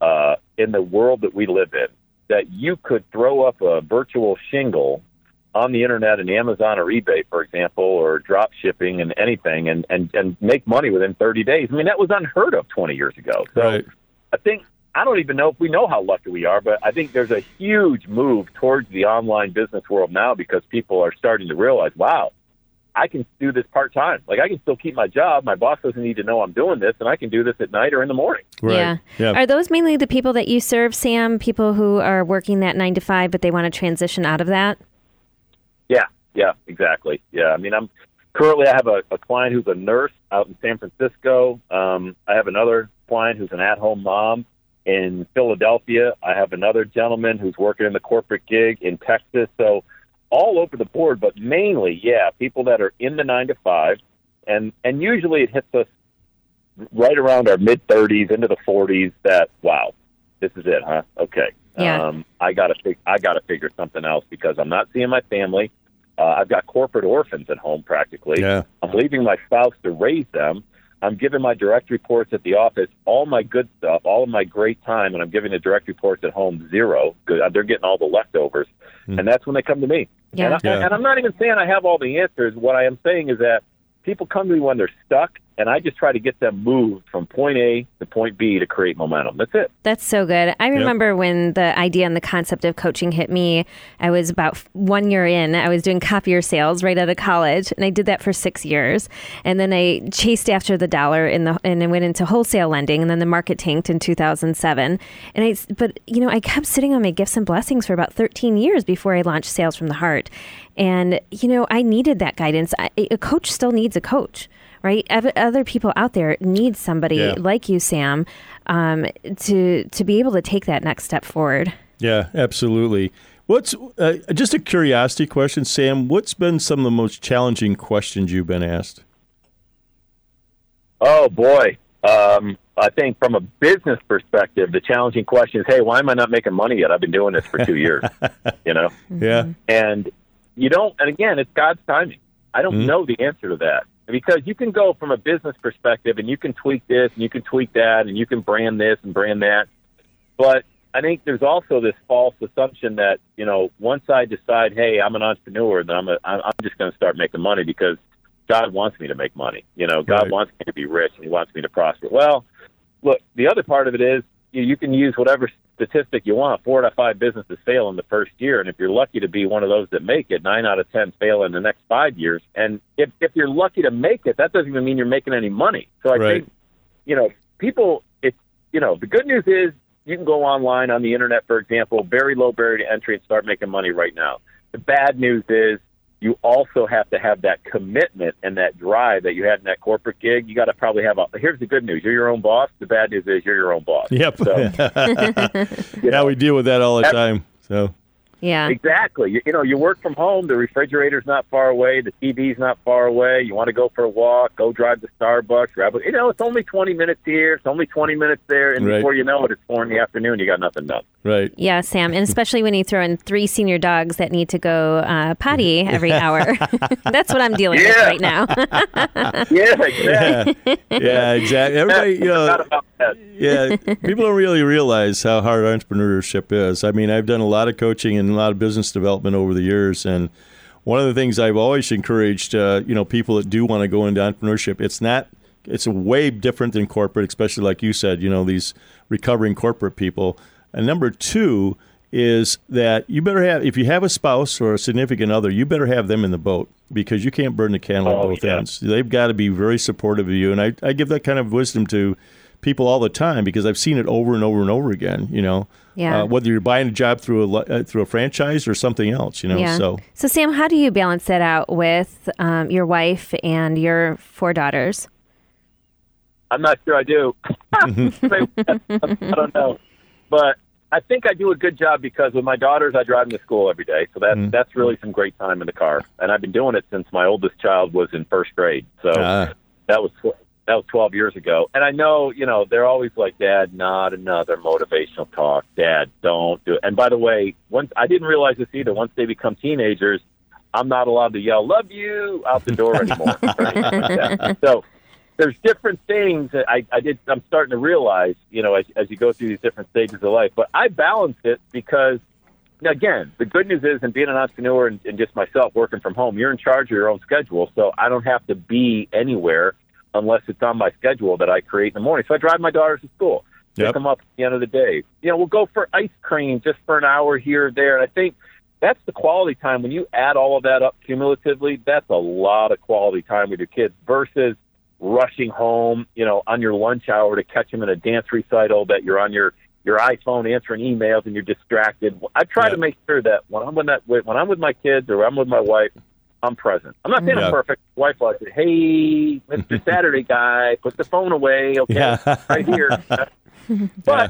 [SPEAKER 4] uh, in the world that we live in. That you could throw up a virtual shingle on the internet and Amazon or eBay, for example, or drop shipping and anything, and and and make money within 30 days. I mean, that was unheard of 20 years ago. So
[SPEAKER 2] Right.
[SPEAKER 4] I think I don't even know if we know how lucky we are, but I think there's a huge move towards the online business world now because people are starting to realize, wow, I can do this part time. Like I can still keep my job. My boss doesn't need to know I'm doing this, and I can do this at night or in the morning.
[SPEAKER 2] Right.
[SPEAKER 3] Yeah.
[SPEAKER 2] Yeah.
[SPEAKER 3] Are those mainly the people that you serve, Sam? People who are working that nine to five, but they want to transition out of that?
[SPEAKER 4] Yeah, yeah, exactly. Yeah, I mean, I'm currently I have a, a client who's a nurse out in San Francisco. Um, I have another client who's an at-home mom in Philadelphia. I have another gentleman who's working in the corporate gig in Texas. So all over the board, but mainly, yeah, people that are in the nine to five, and and usually it hits us right around our mid thirties into the forties. That wow, this is it, huh? Okay.
[SPEAKER 3] Yeah.
[SPEAKER 4] Um, I gotta fig- I gotta figure something else because I'm not seeing my family. Uh, I've got corporate orphans at home practically.
[SPEAKER 2] Yeah.
[SPEAKER 4] I'm leaving my spouse to raise them. I'm giving my direct reports at the office all my good stuff, all of my great time, and I'm giving the direct reports at home zero. Good, uh, they're getting all the leftovers, hmm. and that's when they come to me.
[SPEAKER 3] Yeah.
[SPEAKER 4] And, I,
[SPEAKER 2] Yeah.
[SPEAKER 4] and I'm not even saying I have all the answers. What I am saying is that people come to me when they're stuck and I just try to get them moved from point A to point B to create momentum. That's it.
[SPEAKER 3] That's so good. I remember when the idea and the concept of coaching hit me. I was about one year in. I was doing copier sales right out of college, and I did that for six years. And then I chased after the dollar in the and I went into wholesale lending, and then the market tanked in 2007. And I, but you know, I kept sitting on my gifts and blessings for about 13 years before I launched Sales from the Heart. And you know, I needed that guidance. I, a coach still needs a coach right? Other people out there need somebody yeah. like you, Sam, um, to to be able to take that next step forward.
[SPEAKER 2] Yeah, absolutely. What's uh, just a curiosity question, Sam? What's been some of the most challenging questions you've been asked?
[SPEAKER 4] Oh boy, um, I think from a business perspective, the challenging question is, hey, why am I not making money yet? I've been doing this for two years. (laughs) you know,
[SPEAKER 2] yeah,
[SPEAKER 4] and you don't. And again, it's God's timing. I don't mm-hmm. know the answer to that because you can go from a business perspective and you can tweak this and you can tweak that and you can brand this and brand that. But I think there's also this false assumption that, you know, once I decide, hey, I'm an entrepreneur, then I'm, a, I'm just going to start making money because God wants me to make money. You know, God right. wants me to be rich and He wants me to prosper. Well, look, the other part of it is you, you can use whatever statistic you want. Four out of five businesses fail in the first year, and if you're lucky to be one of those that make it, nine out of ten fail in the next five years. And if if you're lucky to make it, that doesn't even mean you're making any money. So I right. think, you know, people. It's you know, the good news is you can go online on the internet, for example, very low barrier to entry, and start making money right now. The bad news is you also have to have that commitment and that drive that you had in that corporate gig. You got to probably have a. Here's the good news: you're your own boss. The bad news is you're your own boss.
[SPEAKER 2] Yep. So, (laughs) yeah, know, we deal with that all the time. So
[SPEAKER 3] yeah.
[SPEAKER 4] Exactly. You, you know, you work from home. The refrigerator's not far away. The TV's not far away. You want to go for a walk, go drive to Starbucks, grab a, you know, it's only 20 minutes here. It's only 20 minutes there. And right. before you know it, it's four in the afternoon. You got nothing done.
[SPEAKER 2] Right.
[SPEAKER 3] Yeah, Sam. And especially when you throw in three senior dogs that need to go uh, potty every (laughs) hour. (laughs) That's what I'm dealing yeah. with right now. (laughs)
[SPEAKER 4] yeah, exactly.
[SPEAKER 2] Yeah. yeah, exactly. Everybody, you know, yeah, people don't really realize how hard entrepreneurship is. I mean, I've done a lot of coaching and a lot of business development over the years, and one of the things I've always encouraged, uh, you know, people that do want to go into entrepreneurship, it's not, it's way different than corporate, especially like you said, you know, these recovering corporate people. And number two is that you better have, if you have a spouse or a significant other, you better have them in the boat because you can't burn the candle oh, at both yeah. ends. They've got to be very supportive of you, and I, I give that kind of wisdom to people all the time because I've seen it over and over and over again. You know,
[SPEAKER 3] yeah.
[SPEAKER 2] Uh, whether you're buying a job through a uh, through a franchise or something else. You know,
[SPEAKER 3] yeah.
[SPEAKER 2] so
[SPEAKER 3] so Sam, how do you balance that out with um, your wife and your four daughters?
[SPEAKER 4] I'm not sure I do. (laughs) (laughs) I don't know, but I think I do a good job because with my daughters, I drive them to school every day, so that's mm. that's really some great time in the car, and I've been doing it since my oldest child was in first grade. So uh. that was that was 12 years ago. And I know, you know, they're always like, Dad, not another motivational talk. Dad, don't do it. And by the way, once I didn't realize this either. Once they become teenagers, I'm not allowed to yell "love you" out the door anymore. (laughs) so there's different things that I, I did. I'm starting to realize, you know, as, as you go through these different stages of life. But I balance it because, again, the good news is, in being an entrepreneur and, and just myself working from home, you're in charge of your own schedule. So I don't have to be anywhere unless it's on my schedule that I create in the morning. So I drive my daughters to school, pick yep. them up at the end of the day. You know, we'll go for ice cream just for an hour here or there. And I think that's the quality time. When you add all of that up cumulatively, that's a lot of quality time with your kids versus rushing home, you know, on your lunch hour to catch them in a dance recital that you're on your your iPhone answering emails and you're distracted. I try yep. to make sure that when I'm with that when I'm with my kids or I'm with my wife, I'm present. I'm not saying yeah. I'm perfect. Wife I said, "Hey, Mr. (laughs) Saturday guy, put the phone away, okay, yeah. right here." (laughs) but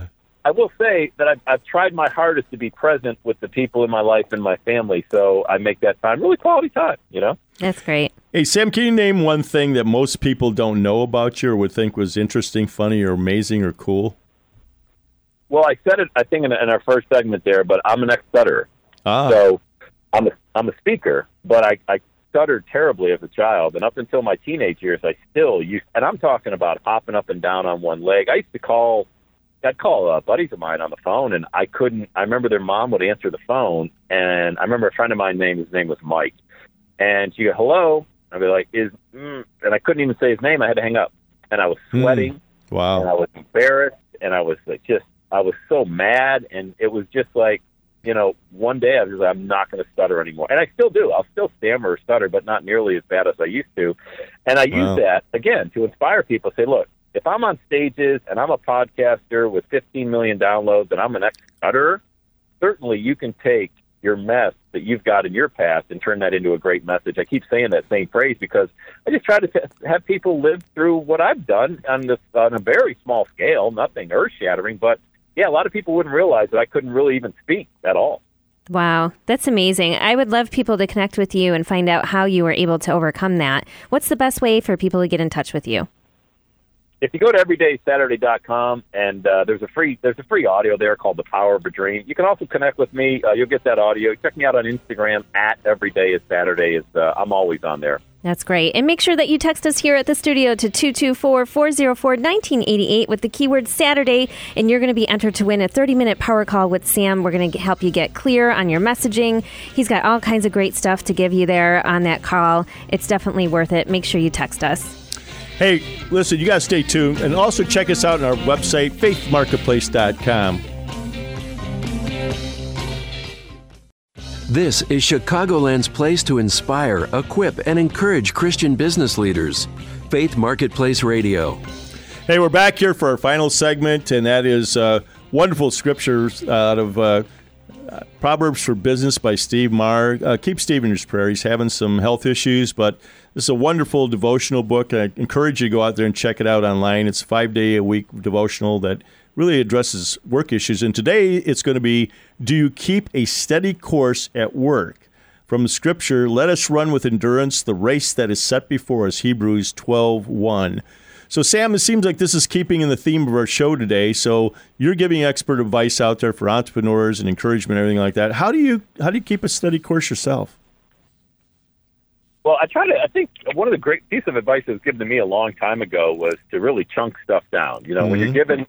[SPEAKER 4] yeah. I will say that I've, I've tried my hardest to be present with the people in my life and my family, so I make that time really quality time. You know,
[SPEAKER 3] that's great.
[SPEAKER 2] Hey Sam, can you name one thing that most people don't know about you or would think was interesting, funny, or amazing, or cool?
[SPEAKER 4] Well, I said it, I think, in, in our first segment there, but I'm an ex-stutterer.
[SPEAKER 2] Ah.
[SPEAKER 4] So I'm a, I'm a speaker, but I, I stuttered terribly as a child, and up until my teenage years, I still used. And I'm talking about hopping up and down on one leg. I used to call, I'd call uh, buddies of mine on the phone, and I couldn't. I remember their mom would answer the phone, and I remember a friend of mine name his name was Mike, and she go, "Hello," I'd be like, "Is," mm, and I couldn't even say his name. I had to hang up, and I was sweating, Wow. and I was embarrassed, and I was like, just, I was so mad, and it was just like, you know, one day I was like, I'm not going to stutter anymore, and I still do. I'll still stammer or stutter, but not nearly as bad as I used to, and I
[SPEAKER 2] Wow.
[SPEAKER 4] use that again to inspire people. Say, look, if I'm on stages and I'm a podcaster with 15 million downloads and I'm an ex stutterer, certainly you can take your mess that you've got in your past and turn that into a great message. I keep saying that same phrase because I just try to t- have people live through what I've done on this on a very small scale, nothing earth shattering, but yeah, a lot of people wouldn't realize that I couldn't really even speak at all.
[SPEAKER 3] Wow, that's amazing. I would love people to connect with you and find out how you were able to overcome that. What's the best way for people to get in touch with you?
[SPEAKER 4] If you go to everydaysaturday.com and uh, there's a free there's a free audio there called the power of a dream you can also connect with me uh, you'll get that audio check me out on instagram at everyday is saturday is uh, i'm always on there
[SPEAKER 3] That's great. And make sure that you text us here at the studio to 224 404 1988 with the keyword Saturday, and you're going to be entered to win a 30 minute power call with Sam. We're going to help you get clear on your messaging. He's got all kinds of great stuff to give you there on that call. It's definitely worth it. Make sure you text us.
[SPEAKER 2] Hey, listen, you got to stay tuned. And also check us out on our website, faithmarketplace.com.
[SPEAKER 1] This is Chicagoland's place to inspire, equip, and encourage Christian business leaders. Faith Marketplace Radio.
[SPEAKER 2] Hey, we're back here for our final segment, and that is uh, wonderful scriptures out of uh, Proverbs for Business by Steve Marr. Uh, keep Steve in your prayer. He's having some health issues, but this is a wonderful devotional book. I encourage you to go out there and check it out online. It's a five day a week devotional that really addresses work issues. And today it's going to be Do you keep a steady course at work? From scripture, let us run with endurance the race that is set before us, Hebrews 12 1. So, Sam, it seems like this is keeping in the theme of our show today. So, you're giving expert advice out there for entrepreneurs and encouragement, and everything like that. How do you how do you keep a steady course yourself?
[SPEAKER 4] well i try to i think one of the great piece of advice that was given to me a long time ago was to really chunk stuff down you know when you're mm-hmm. given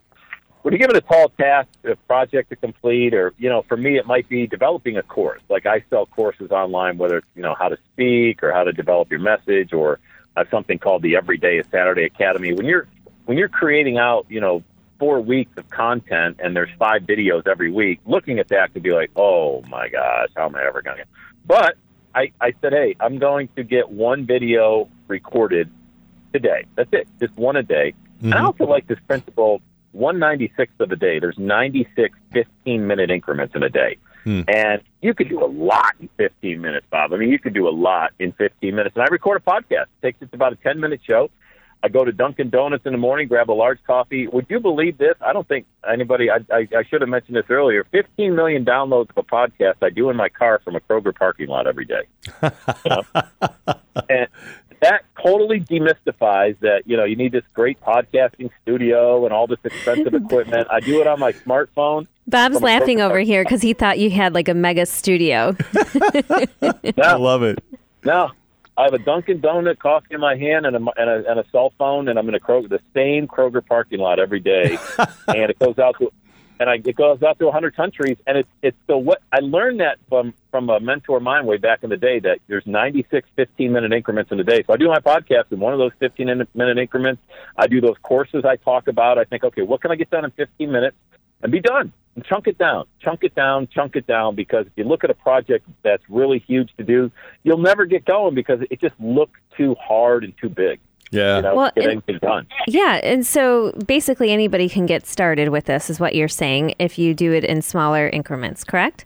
[SPEAKER 4] when you're given a tall task, a project to complete, or you know, for me, it might be developing a course. Like I sell courses online, whether it's you know how to speak or how to develop your message, or Have something called the Everyday Saturday Academy. When you're when you're creating out, you know, four weeks of content and there's five videos every week, looking at that could be like, oh my gosh, how am I ever going to? But I, I said, hey, I'm going to get one video recorded today. That's it, just one a day. And I mm-hmm. also like this principle 196th of a day. There's 96 15 minute increments in a day. Hmm. And you could do a lot in 15 minutes, Bob. I mean, you could do a lot in 15 minutes. And I record a podcast. It takes just about a 10 minute show. I go to Dunkin' Donuts in the morning, grab a large coffee. Would you believe this? I don't think anybody, I, I, I should have mentioned this earlier. 15 million downloads of a podcast I do in my car from a Kroger parking lot every day. (laughs) You know? and that totally demystifies that, you know, you need this great podcasting studio and all this expensive (laughs) equipment. I do it on my smartphone.
[SPEAKER 3] Bob's laughing
[SPEAKER 4] Kroger
[SPEAKER 3] over here because he thought you had like a mega studio. (laughs)
[SPEAKER 2] I love it.
[SPEAKER 4] no. I have a Dunkin' Donut coffee in my hand and a, and a, and a cell phone, and I'm in a Kroger, the same Kroger parking lot every day, (laughs) and it goes out to, and I, it goes out to 100 countries, and it's it's the what I learned that from from a mentor of mine way back in the day that there's 96 15 minute increments in a day. So I do my podcast in one of those 15 minute increments. I do those courses I talk about. I think, okay, what can I get done in 15 minutes and be done? And chunk it down, chunk it down, chunk it down. Because if you look at a project that's really huge to do, you'll never get going because it just looks too hard and too big.
[SPEAKER 2] Yeah.
[SPEAKER 4] You know,
[SPEAKER 3] Well,
[SPEAKER 4] to get
[SPEAKER 3] and-
[SPEAKER 4] anything done.
[SPEAKER 3] Yeah, and so basically anybody can get started with this, is what you're saying, if you do it in smaller increments, correct?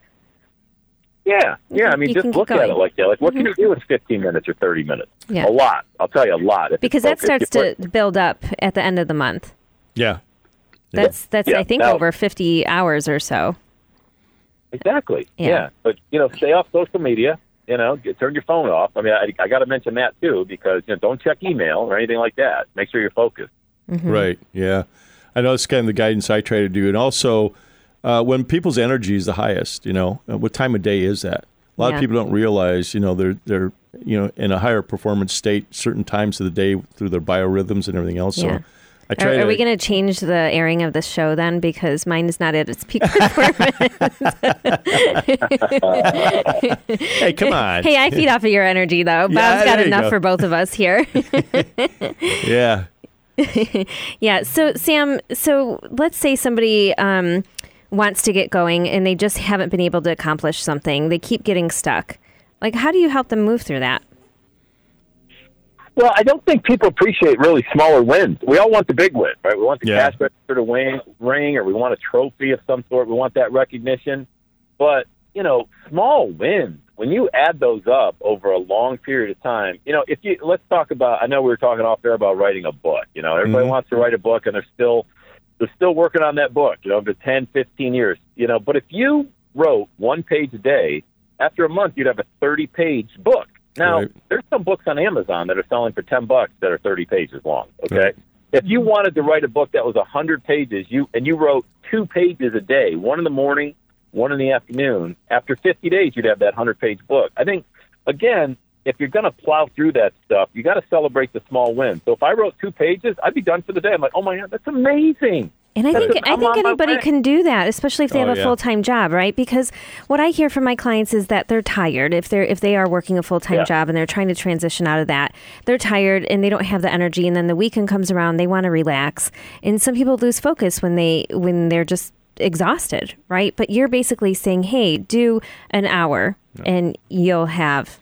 [SPEAKER 4] Yeah, yeah. I mean,
[SPEAKER 3] You
[SPEAKER 4] just look at it like that. Like, what can mm-hmm. you do in 15 minutes or 30 minutes?
[SPEAKER 3] Yeah.
[SPEAKER 4] A lot. I'll tell you a lot. if
[SPEAKER 3] Because that starts
[SPEAKER 4] You put-
[SPEAKER 3] to build up at the end of the month.
[SPEAKER 2] Yeah.
[SPEAKER 3] That's that's
[SPEAKER 4] Yeah,
[SPEAKER 3] I think
[SPEAKER 4] now-
[SPEAKER 3] over 50 hours or so.
[SPEAKER 4] Exactly.
[SPEAKER 3] Yeah.
[SPEAKER 4] Yeah. But you know, stay off social media. You know, get, turn your phone off. I mean, I, I got to mention that too because you know, don't check email or anything like that. Make sure you're focused.
[SPEAKER 2] Right. Yeah. I know it's kind of the guidance I try to do. And also, uh, when people's energy is the highest, you know, uh, what time of day is that? A lot
[SPEAKER 3] Yeah.
[SPEAKER 2] of people don't realize, you know, they're they're you know in a higher performance state certain times of the day through their biorhythms and everything else.
[SPEAKER 3] Yeah.
[SPEAKER 2] So, I
[SPEAKER 3] Are, are we going to change the airing of the show then? Because mine is not at its peak (laughs) performance.
[SPEAKER 2] Hey, come on.
[SPEAKER 3] hey, I feed off of your energy, though.
[SPEAKER 2] Yeah,
[SPEAKER 3] Bob's got enough
[SPEAKER 2] go.
[SPEAKER 3] for both of us here. (laughs) (laughs)
[SPEAKER 2] Yeah.
[SPEAKER 3] yeah. So, Sam, so let's say somebody um, wants to get going and they just haven't been able to accomplish something. They keep getting stuck. Like, how do you help them move through that?
[SPEAKER 4] Well, I don't think people appreciate really smaller wins. We all want the big win, right? We want the
[SPEAKER 2] Yeah.
[SPEAKER 4] cash register to win, ring, or we want a trophy of some sort. We want that recognition. But you know, small wins when you add those up over a long period of time. You know, if you let's talk about. I know we were talking off there about writing a book. You know, everybody
[SPEAKER 2] Mhm.
[SPEAKER 4] wants to write a book, and they're still they're still working on that book. You know, for 10, 15 years. You know, but if you wrote one page a day, after a month, you'd have a thirty-page book. Now,
[SPEAKER 2] Right.
[SPEAKER 4] there's some books on Amazon that are selling for 10 bucks that are 30 pages long, okay?
[SPEAKER 2] Right.
[SPEAKER 4] If you wanted to write a book that was 100 pages, you and you wrote 2 pages a day, one in the morning, one in the afternoon, after 50 days you'd have that 100-page book. I think again, if you're going to plow through that stuff, you got to celebrate the small wins. So if I wrote 2 pages, I'd be done for the day. I'm like, "Oh my god, that's amazing."
[SPEAKER 3] And I
[SPEAKER 4] That's
[SPEAKER 3] think
[SPEAKER 4] a-
[SPEAKER 3] I
[SPEAKER 4] I'm
[SPEAKER 3] think anybody can do that, especially if they
[SPEAKER 2] Oh,
[SPEAKER 3] have a
[SPEAKER 2] yeah.
[SPEAKER 3] full time job, right? Because what I hear from my clients is that they're tired. If they're if they are working a full time
[SPEAKER 4] Yeah.
[SPEAKER 3] job and they're trying to transition out of that, they're tired and they don't have the energy. And then the weekend comes around, they want to relax. And some people lose focus when they when they're just exhausted, right? But you're basically saying, hey, do an hour and you'll have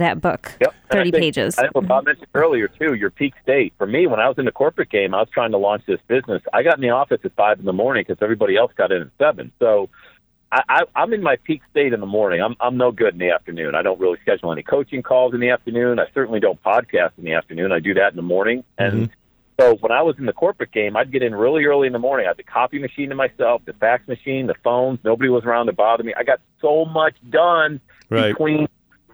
[SPEAKER 3] that book,
[SPEAKER 4] Yep. And I
[SPEAKER 3] 30
[SPEAKER 4] think-
[SPEAKER 3] pages.
[SPEAKER 4] I think what Bob mentioned earlier too, your peak state. For me, when I was in the corporate game, I was trying to launch this business. I got in the office at five in the morning because everybody else got in at seven. So I, I, I'm in my peak state in the morning. I'm I'm no good in the afternoon. I don't really schedule any coaching calls in the afternoon. I certainly don't podcast in the afternoon. I do that in the morning. And so when I was in the corporate game, I'd get in really early in the morning. I had the copy machine to myself, the fax machine, the phones. Nobody was around to bother me. I got so much done
[SPEAKER 2] Right.
[SPEAKER 4] between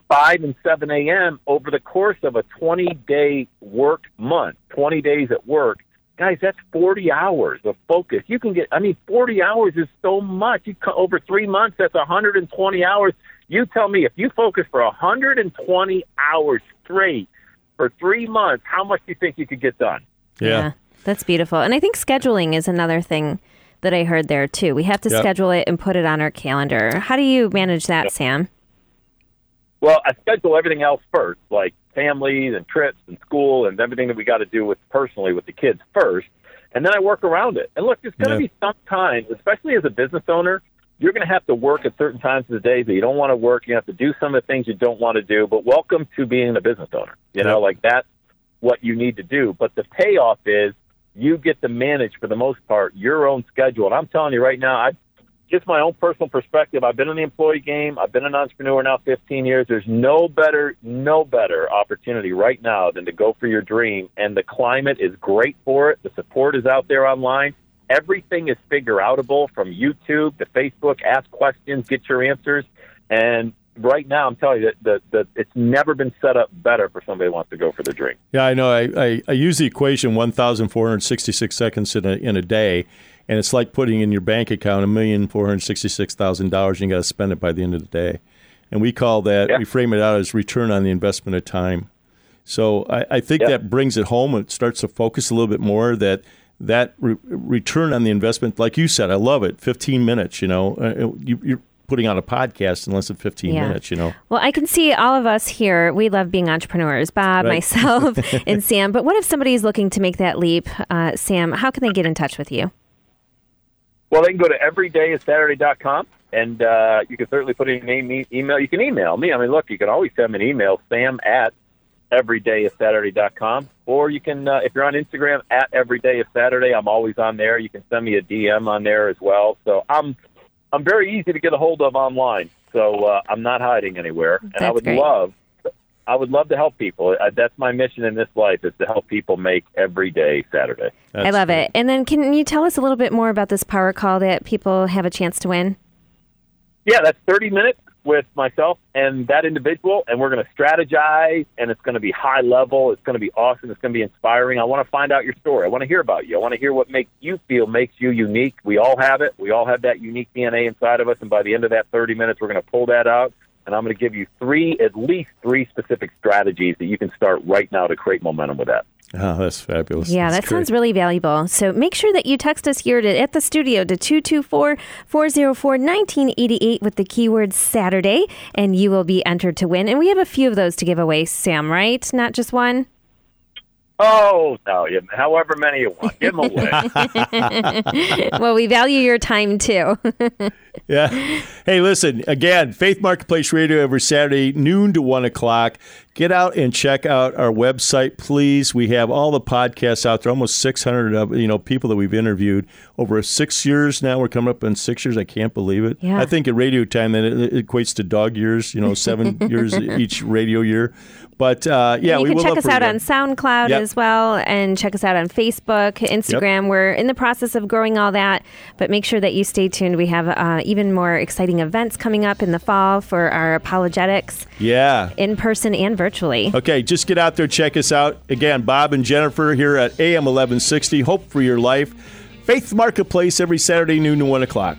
[SPEAKER 4] 5 and 7 a.m. over the course of a 20 day work month, 20 days at work. Guys, that's 40 hours of focus. You can get, I mean, 40 hours is so much. You co- over three months, that's 120 hours. You tell me if you focus for 120 hours straight for three months, how much do you think you could get done?
[SPEAKER 2] Yeah.
[SPEAKER 3] That's beautiful. And I think scheduling is another thing that I heard there too. We have to
[SPEAKER 2] Yep.
[SPEAKER 3] schedule it and put it on our calendar. How do you manage that, Sam?
[SPEAKER 4] Well, I schedule everything else first, like families and trips and school and everything that we got to do with personally with the kids first, and then I work around it. And look, there's going to
[SPEAKER 2] Yeah.
[SPEAKER 4] be some times, especially as a business owner, you're going to have to work at certain times of the day that you don't want to work. You have to do some of the things you don't want to do. But welcome to being a business owner. You know, like that's what you need to do. But the payoff is you get to manage for the most part your own schedule. And I'm telling you right now, I just my own personal perspective. I've been in the employee game. I've been an entrepreneur now 15 years. There's no better, no better opportunity right now than to go for your dream. And the climate is great for it. The support is out there online. Everything is figure outable from YouTube to Facebook. Ask questions, get your answers. And right now, I'm telling you that the, the, it's never been set up better for somebody who wants to go for their dream.
[SPEAKER 2] Yeah, I know. I, I, I use the equation 1,466 seconds in a, in a day, and it's like putting in your bank account a million four hundred sixty-six thousand dollars. And you got to spend it by the end of the day, and we call that
[SPEAKER 4] Yeah.
[SPEAKER 2] we frame it out as return on the investment of time. So I, I think
[SPEAKER 4] Yeah.
[SPEAKER 2] that brings it home. It starts to focus a little bit more that that re- return on the investment, like you said, I love it. Fifteen minutes, you know, uh, you, you're putting out a podcast in less than fifteen
[SPEAKER 3] Yeah.
[SPEAKER 2] minutes, you know.
[SPEAKER 3] Well, I can see all of us here. We love being entrepreneurs, Bob,
[SPEAKER 2] Right.
[SPEAKER 3] myself, (laughs) and Sam. But what if somebody's looking to make that leap? Uh, Sam, how can they get in touch with you?
[SPEAKER 4] Well, they can go to everydayissaturday.com and uh, you can certainly put in your name, e- email. You can email me. I mean, look, you can always send me an email, sam at everydayissaturday.com. Or you can, uh, if you're on Instagram, at everydayissaturday, I'm always on there. You can send me a DM on there as well. So I'm, I'm very easy to get a hold of online. So uh, I'm not hiding anywhere. and I would
[SPEAKER 3] great.
[SPEAKER 4] love, I would love to help people. Uh, that's my mission in this life is to help people make every day Saturday.
[SPEAKER 3] I love
[SPEAKER 2] great.
[SPEAKER 3] it. And then can you tell us a little bit more about this power call that people have a chance to win?
[SPEAKER 4] Yeah, that's 30 minutes with myself and that individual, and we're going to strategize, and it's going to be high level. It's going to be awesome. It's going to be inspiring. I want to find out your story. I want to hear about you. I want to hear what makes you feel makes you unique. We all have it. We all have that unique DNA inside of us, and by the end of that 30 minutes, we're going to pull that out, and I'm going to give you three, at least three specific strategies that you can start right now to create momentum with that.
[SPEAKER 2] Oh, that's fabulous.
[SPEAKER 3] Yeah,
[SPEAKER 2] That's
[SPEAKER 3] that sounds really valuable. So make sure that you text us here to, at the studio to 224 404 1988 with the keyword Saturday, and you will be entered to win. And we have a few of those to give away, Sam, right? Not just one?
[SPEAKER 4] Oh no, however many you want, give them away. (laughs) (laughs)
[SPEAKER 3] well, we value your time too. (laughs)
[SPEAKER 2] Yeah. Hey, listen, again, Faith Marketplace Radio every Saturday, noon to 1 o'clock. Get out and check out our website, please. We have all the podcasts out there, almost 600 of, you know, people that we've interviewed over six years now. We're coming up in six years. I can't believe it.
[SPEAKER 3] Yeah.
[SPEAKER 2] I think at radio time, then it, it equates to dog years, you know, seven years each radio year. But uh, yeah,
[SPEAKER 3] you can check us out on. SoundCloud
[SPEAKER 2] Yep.
[SPEAKER 3] as well, and check us out on Facebook, Instagram. We're in the process of growing all that, but make sure that you stay tuned. We have uh, even more exciting events coming up in the fall for our apologetics,
[SPEAKER 2] Yeah.
[SPEAKER 3] in person and virtually.
[SPEAKER 2] Okay, just get out there, check us out. Again, Bob and Jennifer here at AM 1160. Hope for your life. Faith Marketplace every Saturday, noon to 1 o'clock.